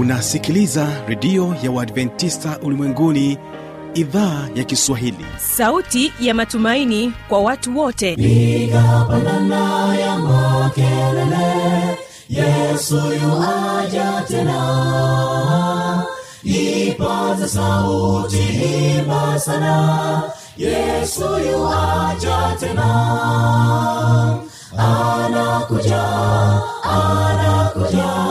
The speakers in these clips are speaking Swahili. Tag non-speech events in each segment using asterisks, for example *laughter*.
unasikiliza redio ya uadventista ulimwenguni idhaa ya kiswahili. Sauti ya matumaini kwa watu wote. Nikapanana ya makelele yesu yuaja tena. Ipaza sauti himba sana yesu yuaja tena. Anakuja anakuja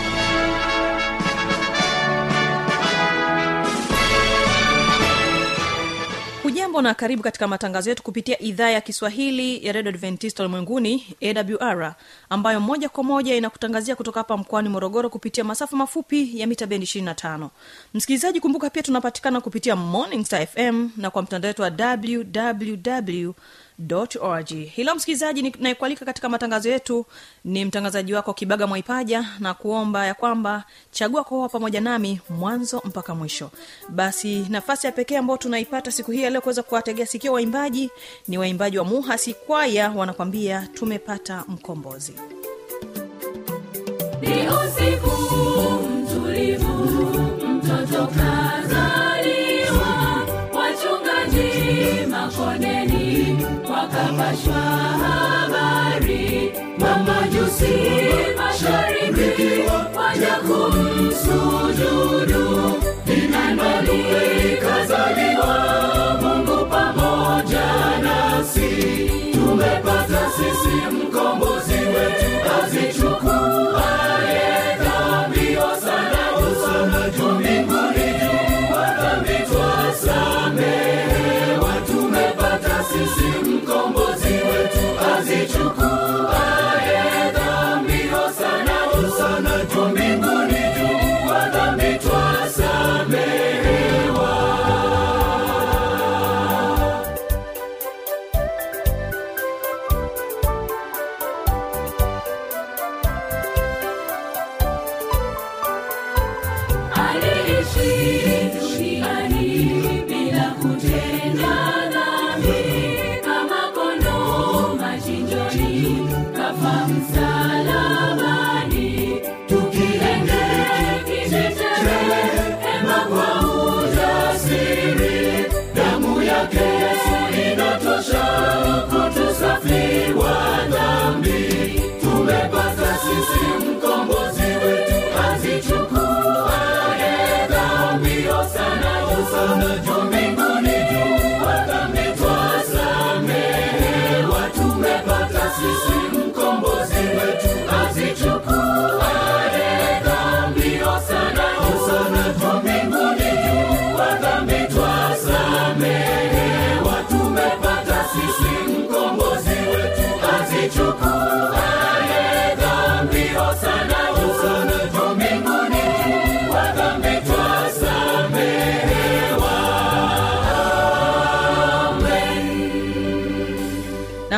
na karibu katika matangazo yetu kupitia idhaa ya kiswahili ya redio adventista ulimwenguni awr ambayo moja kwa moja inakutangazia kutoka hapa mkoani morogoro kupitia masafa mafupi ya mita bendi 25 msikilizaji kumbuka pia tunapatikana kupitia morning star fm na kwa mtandao wetu wa www org. Hilo msikilizaji nayekualika katika matangazo yetu ni mtangazaji wako kibaga mwaipaja na kuomba ya kwamba chagua kuoa pamoja nami mwanzo mpaka mwisho. Basi nafasi ya pekee ambayo tunaipata siku hii yaleo kuweza kuwategea sikio waimbaji ni waimbaji wa muhasi kwaya wanakwambia tumepata mkombozi. Ni usiku mtulivu mtoto kazaliwa wakapashwa habari mamajusi mashariki waja kumsujudu inanani kazaliwa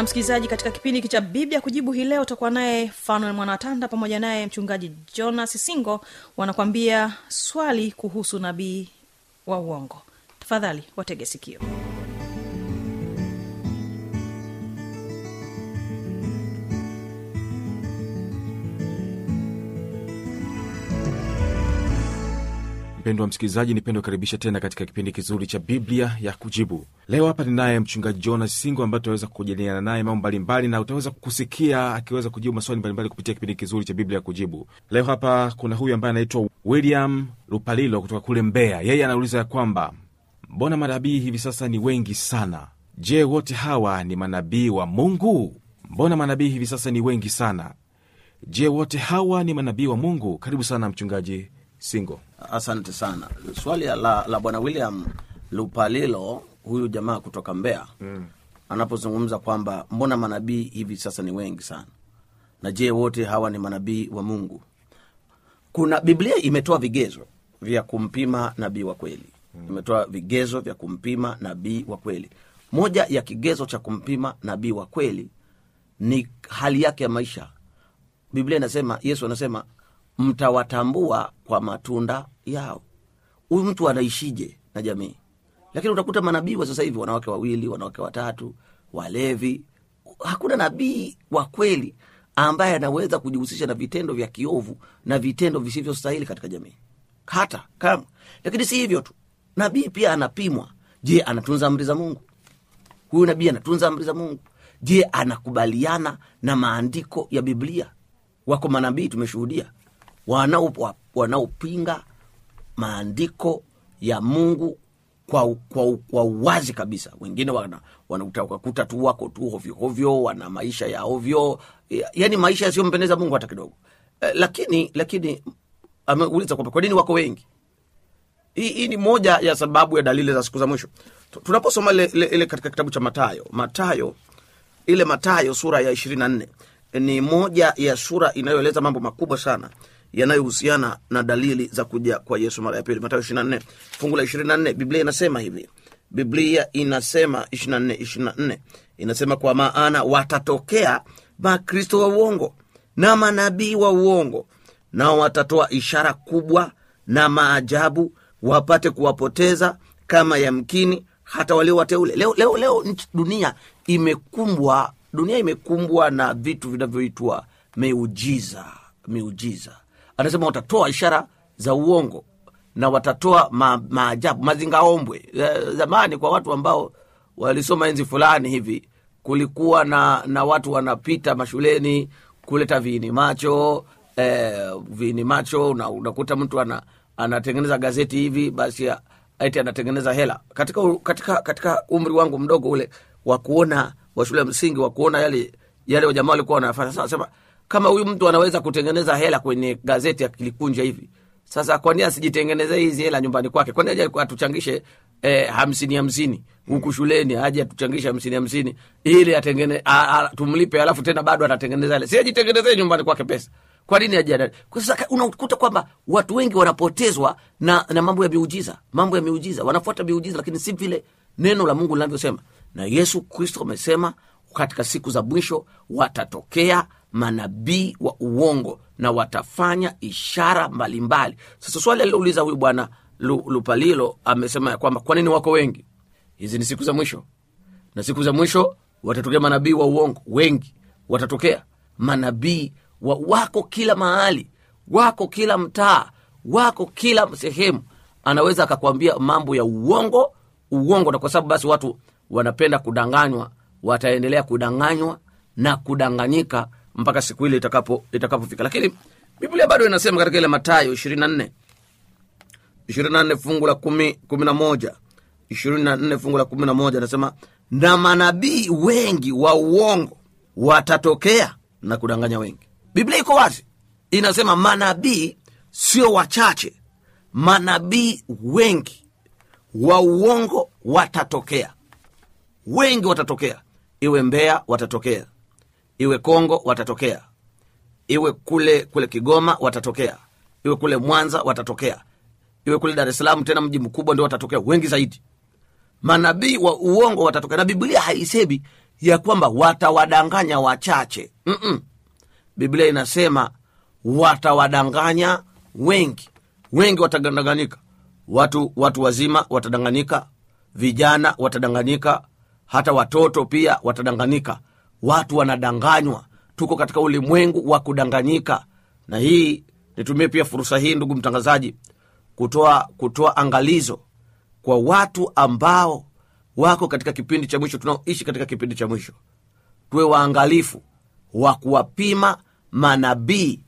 msikilizaji katika kipindi hiki cha biblia kujibu hii leo utakuwa naye fanuel mwanatanda pamoja naye mchungaji jonas singo wanakwambia swali kuhusu nabii wa uongo. Tafadhali watege sikio mpendwa msikilizaji nipende kukaribisha tena katika kipindi kizuri cha biblia ya kujibu. Leo hapa ninaye mchungaji jonas singo ambaye tutaweza kujadiliana naye mambo mbalimbali na utaweza kusikia akiweza kujibu maswali mbalimbali kupitia kipindi kizuri cha biblia ya kujibu. Leo hapa kuna huyu ambaye anaitwa william lupalilo kutoka kule mbeya. Yeye anauliza ya kwamba mbona manabii hivi sasa ni wengi sana? Je wote hawa ni manabii wa mungu? Mbona manabii hivi sasa ni wengi sana? Je wote hawa ni manabii wa mungu? Karibu sana mchungaji singo asante sana. Swali la, la bwana william lupalilo huyu jamaa kutoka mbea mm. anapozungumza kwamba mbona manabii hivi sasa ni wengi sana? Na je wote hawa ni manabii wa mungu? Kuna biblia imetoa vigezo vya kumpima nabii wa kweli. Mm. imetoa vigezo vya kumpima nabii wa kweli. Moja ya kigezo cha kumpima nabii wa kweli ni hali yake ya maisha. Biblia inasema yesu anasema mtawatambua kwa matunda yao. Huyu mtu anaishije na jamii? Lakini utakuta manabii wa sasa hivi wanawake wawili wanawake watatu walevi hakuna nabii wa kweli ambaye anaweza kujihusisha na vitendo vya kiovu na vitendo visivyostahili katika jamii. Hata kama lakini si hivyo tu. Nabii pia anapimwa. Je anatunza amri za mungu? Huyu nabii anatunza amri za mungu. Je anakubaliana na maandiko ya biblia? Wako manabii tumeshuhudia. Wanao- wa- wanaopinga maandiko ya mungu kwa, kwa, kwa uwazi kabisa. Wengine wana, wana tu wako tu hovyohovyo wana maisha ya ovyo. Ya- yaani maisha yasiyompendeza mungu hata kidogo. Eh, lakini lakini ameuliza kwamba kwa nini wako wengi? Hii, ni moja ya sababu ya dalili za siku za mwisho. Tunaposoma ile katika kitabu cha matayo matayo ile matayo sura ya ishirini na nne ni moja ya sura inayoeleza mambo makubwa sana yanayohusiana na dalili za kuja kwa yesu mara ya pili. Na nne fungu la ishirini na nne biblia inasema hivi. Biblia inasema ishiri na nne ishiri na nne inasema kwa maana watatokea makristo wa uongo na manabii wa uongo nao watatoa ishara kubwa na maajabu wapate kuwapoteza kama yamkini hata walio wateule. Leo, leo, leo dunia imekumbwa dunia imekumbwa na vitu vinavyoitwa miujiza miujiza anasema watatoa ishara za uongo na watatoa ma, maajabu mazingaombwe zamani kwa watu ambao walisoma enzi fulani hivi kulikuwa na na watu wanapita mashuleni kuleta viini macho eh, viini macho una- unakuta mtu ana, anatengeneza gazeti hivi basi ati anatengeneza hela. Katika, katika, katika umri wangu mdogo ule wa kuona wa shule ya msingi wa kuona yale yale wajamaa walikuwa wanafanya sasa sema kama huyu mtu anaweza kutengeneza hela kwenye gazeti akilikunja hivi. Sasa kwani asijitengenezee hizi hela nyumbani kwake? Kwani aje atuchangishe eh, hamsini hamsini huku shuleni? Aje atuchangishe hamsini hamsini ili atengene tumlipe alafu tena bado atatengeneza hela, si ajitengenezee nyumbani kwake pesa. Kwa nini sasa unakuta kwamba watu wengi wanapotezwa na, na mambo ya miujiza mambo ya miujiza. Wanafuata miujiza lakini si vile neno la mungu linavyosema. Na yesu kristo amesema katika siku za mwisho watatokea manabii wa uongo na watafanya ishara mbalimbali. Sasa swali alilouliza huyu bwana lupalilo amesema ya kwamba kwa nini wako wengi? Hizi ni siku za mwisho. Na siku za mwisho watatokea manabii wa uongo wengi watatokea. Manabii wa, wako kila mahali wako kila mtaa wako kila sehemu. Anaweza akakwambia mambo ya uongo uongo na kwa sababu basi watu wanapenda kudanganywa wataendelea kudanganywa na kudanganyika mpaka siku ile itakapo itakapofika. Lakini biblia bado inasema katika ile matayo ishirini na nne ishirini na nne fungu la kumi kumi na moja ishirini na nne fungu la kumi na moja anasema na manabii wengi wa uongo watatokea na kudanganya wengi. Biblia iko wazi. Inasema manabii sio wachache. Manabii wengi wa uongo watatokea. Wengi watatokea. Iwe mbea watatokea iwe kongo watatokea. Iwe kule kule kigoma watatokea. Iwe kule mwanza watatokea. Iwe kule dar es salaam tena mji mkubwa ndio watatokea wengi zaidi. Manabii wa uongo watatokea. Na biblia haisemi ya kwamba watawadanganya wachache. Mm-mm. biblia inasema watawadanganya wengi. Wengi watadanganyika watu watu wazima watadanganyika vijana watadanganyika hata watoto pia watadanganyika watu wanadanganywa. Tuko katika ulimwengu wa kudanganyika. Na hii nitumie pia fursa hii ndugu mtangazaji kutoa kutoa angalizo kwa watu ambao wako katika kipindi cha mwisho tunaoishi katika kipindi cha mwisho. Tuwe waangalifu wa kuwapima manabii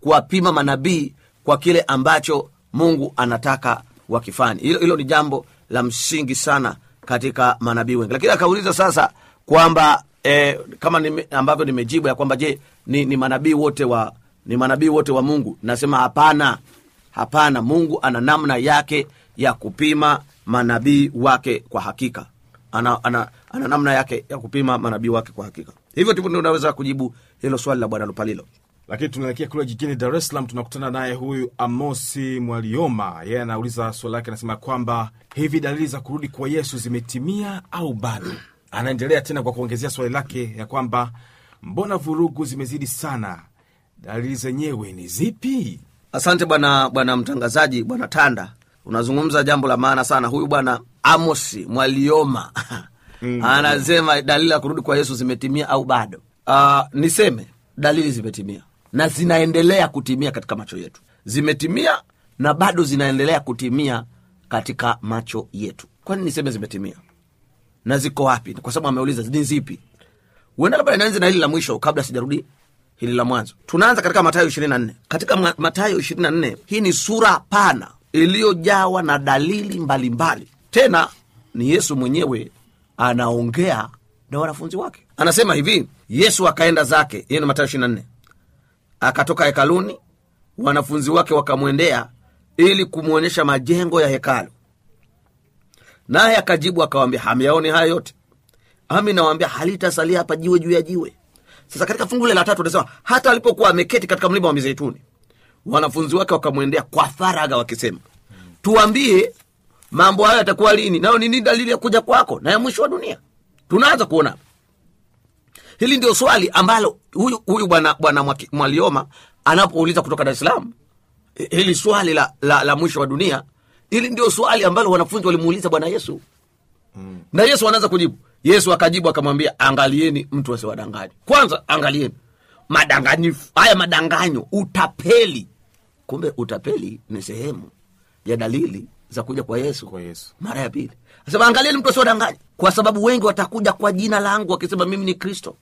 kuwapima manabii kwa kile ambacho mungu anataka wakifani hilo, hilo ni jambo la msingi sana katika manabii wengi. Lakini akauliza sasa kwamba eh, kama nime, ambavyo nimejibu ya kwamba je ni, ni manabii wote wa ni manabii wote wa mungu? Nasema hapana hapana. Mungu ana namna yake ya kupima manabii wake kwa hakika. Ana, ana, ana namna yake ya kupima manabii wake kwa hakika. Hivyo ndivyo ndio unaweza kujibu hilo swali la bwana lupalilo. Lakini tunaelekea kule jijini dar es salaam tunakutana naye huyu amosi mwalioma. Yeye anauliza swali lake anasema kwamba hivi dalili za kurudi kwa yesu zimetimia au bado anaendelea tena kwa kuongezea swali lake ya kwamba mbona vurugu zimezidi sana? Dalili zenyewe ni zipi? Asante bwana bwana mtangazaji bwana tanda. Unazungumza jambo la maana sana. Huyu bwana amosi mwalioma. *laughs* Anasema dalili ya kurudi kwa yesu zimetimia au bado? Uh, niseme dalili zimetimia na zinaendelea kutimia katika macho yetu. Zimetimia na bado zinaendelea kutimia katika macho yetu. Kwani niseme zimetimia na ziko wapi? Kwa sababu ameuliza ni zipi? Uenda labda nianze na hili la mwisho kabla sijarudi hili la mwanzo. Tunaanza katika matayo 24 katika Ma- matayo 24 hii ni sura pana iliyojawa na dalili mbalimbali. Mbali. tena ni yesu mwenyewe anaongea na wanafunzi wake. Anasema hivi yesu akaenda zake hiyo ni matayo 24 akatoka hekaluni wanafunzi wake wakamwendea ili kumwonyesha majengo ya hekalu naye akajibu akawambia hamyaoni haya yote? Ami nawambia halitasalia hapa jiwe juu ya jiwe. Sasa katika fungu la tatu anasema hata alipokuwa ameketi katika mlima wa mizeituni wanafunzi wake wakamwendea kwa faraga wakisema tuambie mambo hayo yatakuwa lini? Nayo nini dalili ya kuja kwako na ya mwisho wa dunia? Tunaanza kuona. Hili ndio swali ambalo huyu huyu bwana bwana mwalioma anapouliza kutoka dar es salaam. Hili swali la, la, la mwisho wa dunia hili ndio swali ambalo wanafunzi walimuuliza bwana yesu. Na yesu anaanza kujibu. Yesu akajibu akamwambia angalieni mtu asiwadanganye kwanza angalieni. Madanganyifu haya madanganyo utapeli. Kumbe utapeli ni sehemu ya dalili za kuja kwa yesu. Kwa Yesu. mara ya pili. Asema angalieni mtu asiwadanganye kwa sababu wengi watakuja kwa jina langu wakisema mimi ni kristo.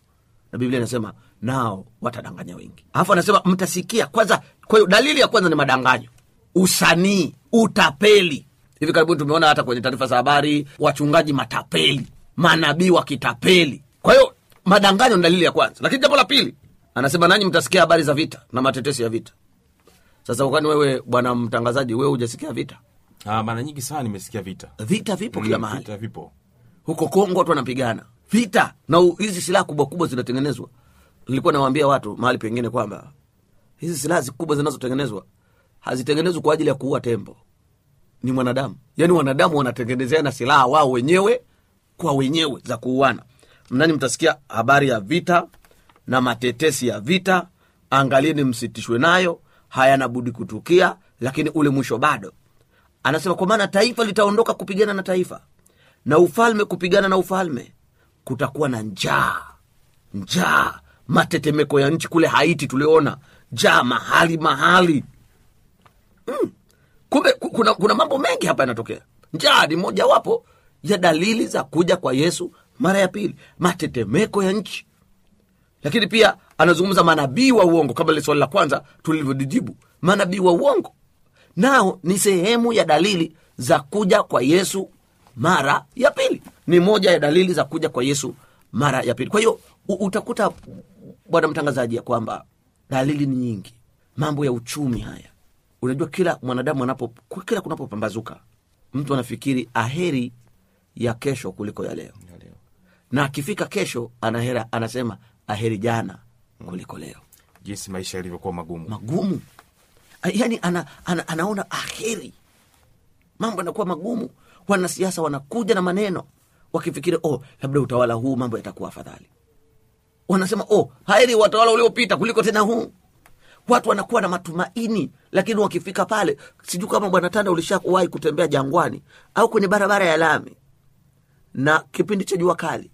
Na biblia inasema nao watadanganya wengi. Alafu anasema mtasikia. Kwanza kwa hiyo dalili ya kwanza ni madanganyo. Usanii utapeli. Hivi karibuni tumeona hata kwenye taarifa za habari wachungaji matapeli manabii wa kitapeli. Kwa hiyo madanganyo ni dalili ya kwanza. Lakini jambo la pili anasema nanyi mtasikia habari za vita na matetesi ya vita. Sasa kwani wewe bwana mtangazaji wewe hujasikia vita? Ah, mara nyingi sana nimesikia vita. Vita vipo kila Mm, mahali. vita vipo. Huko kongo watu wanapigana. Vita! Na hizi silaha kubwa kubwa zinatengenezwa. Nilikuwa nawaambia watu mahali pengine kwamba hizi silaha kubwa zinazotengenezwa hazitengenezwi kwa ajili ya kuua tembo. Ni mwanadamu. Yani wanadamu wanatengenezeana silaha wao wenyewe kwa wenyewe za kuuana. Mnani mtasikia habari ya vita na matetesi ya vita. Angalieni msitishwe nayo. Hayana budi kutukia lakini ule mwisho bado. Anasema kwa maana taifa litaondoka kupigana na taifa na ufalme kupigana na ufalme kutakuwa na njaa. Njaa. Matetemeko ya nchi kule haiti tuliona. Njaa mahali mahali mm. kumbe kuna, kuna mambo mengi hapa yanatokea. Njaa ni mojawapo ya dalili za kuja kwa yesu mara ya pili. Matetemeko ya nchi. Lakini pia anazungumza manabii wa uongo kama ile swali la kwanza tulivyojibu manabii wa uongo. Nao ni sehemu ya dalili za kuja kwa yesu mara ya pili. Ni moja ya dalili za kuja kwa yesu mara ya pili. Kwa hiyo utakuta bwana mtangazaji ya kwamba dalili ni nyingi. Mambo ya uchumi haya unajua kila mwanadamu anapo kila kunapopambazuka mtu anafikiri aheri ya kesho kuliko ya leo. Na akifika kesho anahera, anasema aheri jana kuliko leo. Jinsi maisha yalivyokuwa magumu. Magumu. Yaani ana, ana, anaona aheri. Mambo yanakuwa magumu. Wanasiasa wanakuja na maneno wakifikiri oh labda utawala huu mambo yatakuwa afadhali. Wanasema oh heri watawala uliopita kuliko tena huu watu wanakuwa na matumaini. Lakini wakifika pale sijui kama bwana tanda ulishawahi kutembea jangwani au kwenye barabara ya lami na kipindi cha jua kali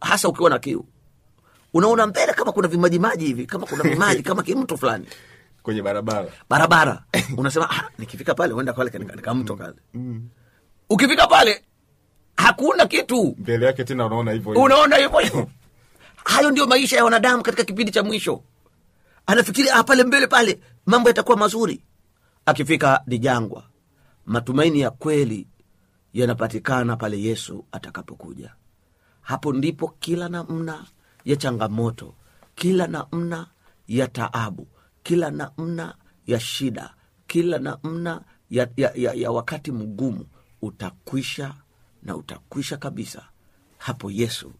hasa ukiwa na kiu. Unaona mbele kama kuna vimajimaji hivi kama kuna vimaji *laughs* kama kimto fulani. Kwenye barabara. Barabara. *laughs* Unasema ah, nikifika pale uenda kale katika katika kale. Ukifika pale hakuna kitu. Mbele yake tena unaona hivyo hivyo. unaona hivyo hivyo. *laughs* Hayo ndio maisha ya wanadamu katika kipindi cha mwisho anafikiri ah, pale mbele pale mambo yatakuwa mazuri. Akifika ni jangwa matumaini ya kweli yanapatikana pale yesu atakapokuja. Hapo ndipo kila namna ya changamoto kila namna ya taabu kila namna ya shida kila namna ya, ya, ya, ya wakati mgumu utakwisha na utakwisha kabisa hapo yesu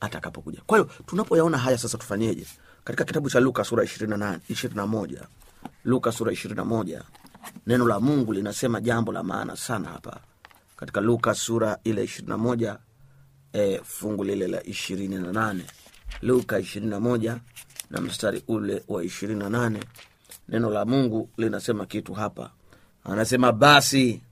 atakapokuja. Kwa hiyo tunapoyaona haya sasa tufanyeje katika kitabu cha luka sura 28 21 luka sura 21 neno la mungu linasema jambo la maana sana hapa. Katika luka sura ile 21 e, fungu lile la ishirini na nane. Luka ishirini na na mstari ule wa ishirini na nane. Neno la mungu linasema kitu hapa. Anasema basi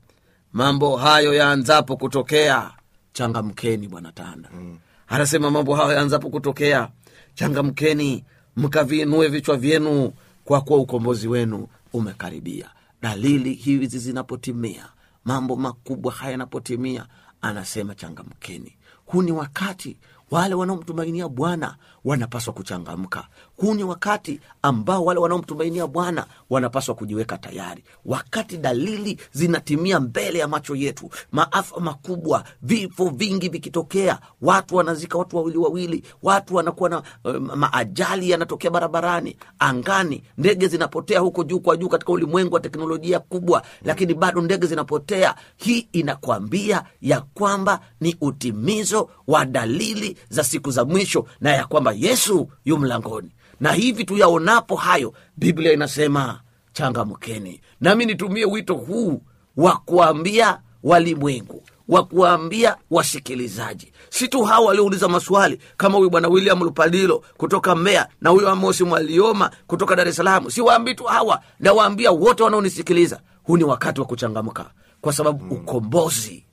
mambo hayo yaanzapo kutokea changamkeni bwana tanda. Mm. anasema mambo hayo yaanzapo kutokea changamkeni mkaviinue vichwa vyenu kwa kuwa ukombozi wenu umekaribia. Dalili hizi zinapotimia mambo makubwa haya yanapotimia anasema changamkeni. Huu ni wakati wale wanaomtumainia bwana wanapaswa kuchangamka. Huu ni wakati ambao wale wanaomtumainia bwana wanapaswa kujiweka tayari. Wakati dalili zinatimia mbele ya macho yetu maafa makubwa vifo vingi vikitokea watu wanazika watu wawili wawili watu wanakuwa na uh, maajali yanatokea barabarani angani ndege zinapotea huko juu kwa juu katika ulimwengu wa teknolojia kubwa lakini bado ndege zinapotea. Hii inakwambia ya kwamba ni utimizo wa dalili za siku za mwisho na ya kwamba yesu yu mlangoni. Na hivi tuyaonapo hayo biblia inasema changamkeni. Nami nitumie wito huu wa kuambia walimwengu wa kuwaambia wasikilizaji. Si tu hawa waliouliza maswali kama huyu bwana william lupadilo kutoka mbeya na huyo amosi mwalioma kutoka dar es salaam. Siwaambii tu hawa nawaambia wote wanaonisikiliza huu ni wakati wa kuchangamka kwa sababu ukombozi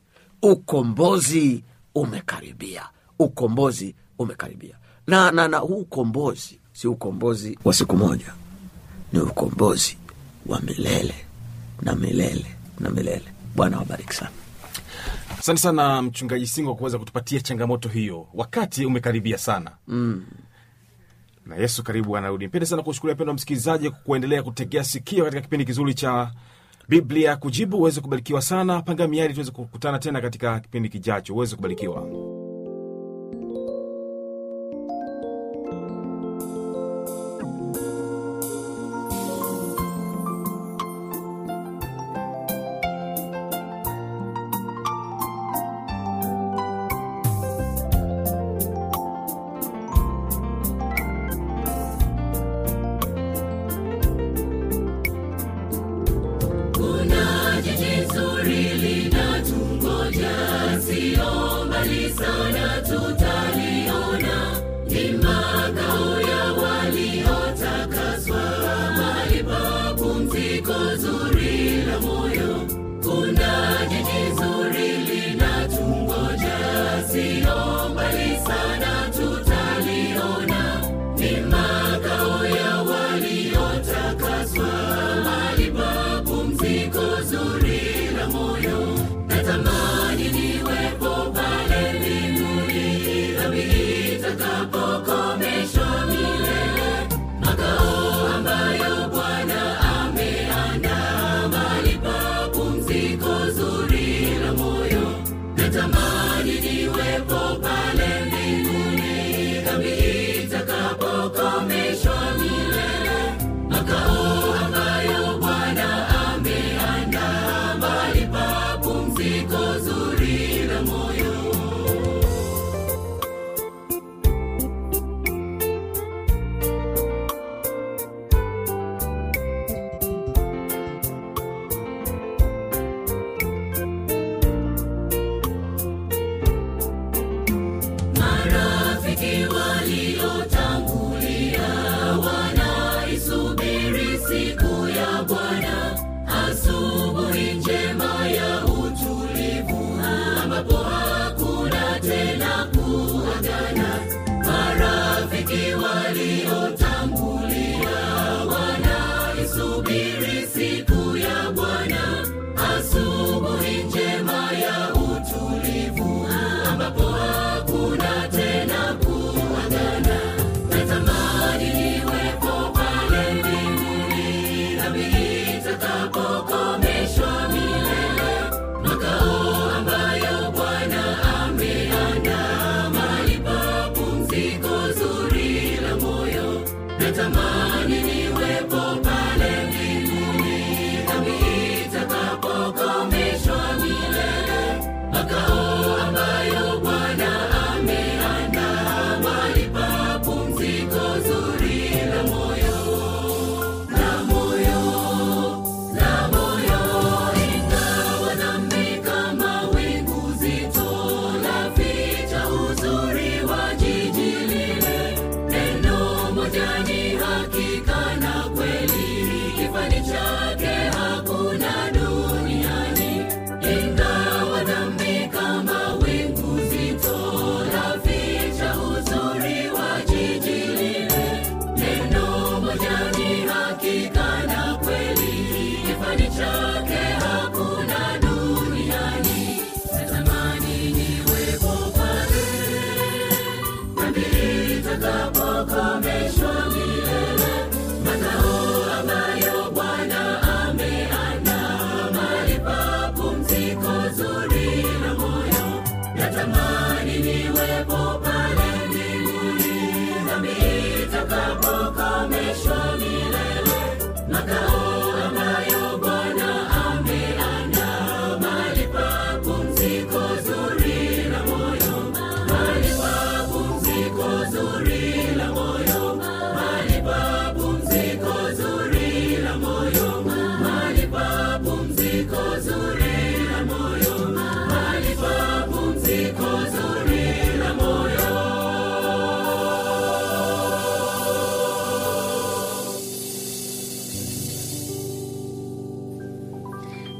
ukombozi umekaribia ukombozi umekaribia. Na, na, na huu ukombozi si ukombozi wa siku moja. Ni ukombozi wa milele na milele na milele. Bwana wabariki sana. Asante sana mchungaji singo kuweza kutupatia changamoto hiyo. Wakati umekaribia sana. Mm. na yesu karibu anarudi. Mpende sana kushukuru pendo msikilizaji kwa kuendelea kutegea sikio katika kipindi kizuri cha biblia. Kujibu uweze kubarikiwa sana. Panga miadi tuweze kukutana tena katika kipindi kijacho. Uweze kubarikiwa Lord.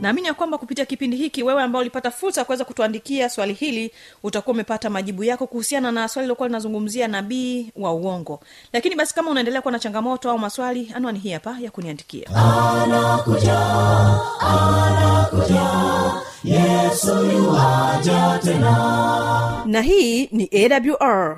Naamini ya kwamba kupitia kipindi hiki wewe ambao ulipata fursa ya kuweza kutuandikia swali hili utakuwa umepata majibu yako kuhusiana na swali lilokuwa linazungumzia nabii wa uongo. Lakini basi kama unaendelea kuwa na changamoto au maswali anwani hii hapa ya kuniandikia. Anakuja tena. Na hii ni awr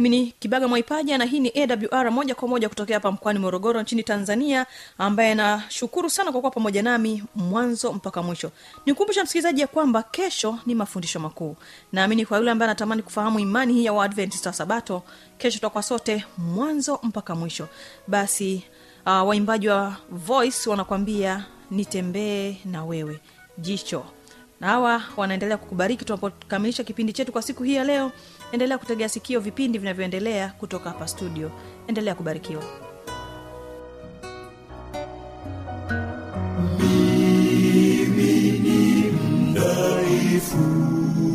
mimi ni kibaga mwaipaja na hii ni awr moja kwa moja kutokea hapa mkoani morogoro nchini tanzania ambaye nashukuru sana kwa kuwa pamoja nami mwanzo mpaka mwisho. Nikumbusha msikilizaji ya kwamba kesho ni mafundisho makuu. Naamini kwa yule ambaye anatamani kufahamu imani hii ya waadventist wa sabato kesho tutakuwa sote mwanzo mpaka mwisho. Basi uh, waimbaji wa voice wanakwambia nitembee na wewe. Jicho. Na hawa wanaendelea kukubariki tunapokamilisha kipindi chetu kwa siku hii ya leo endelea kutegea sikio vipindi vinavyoendelea kutoka hapa studio. Endelea kubarikiwa. Maisha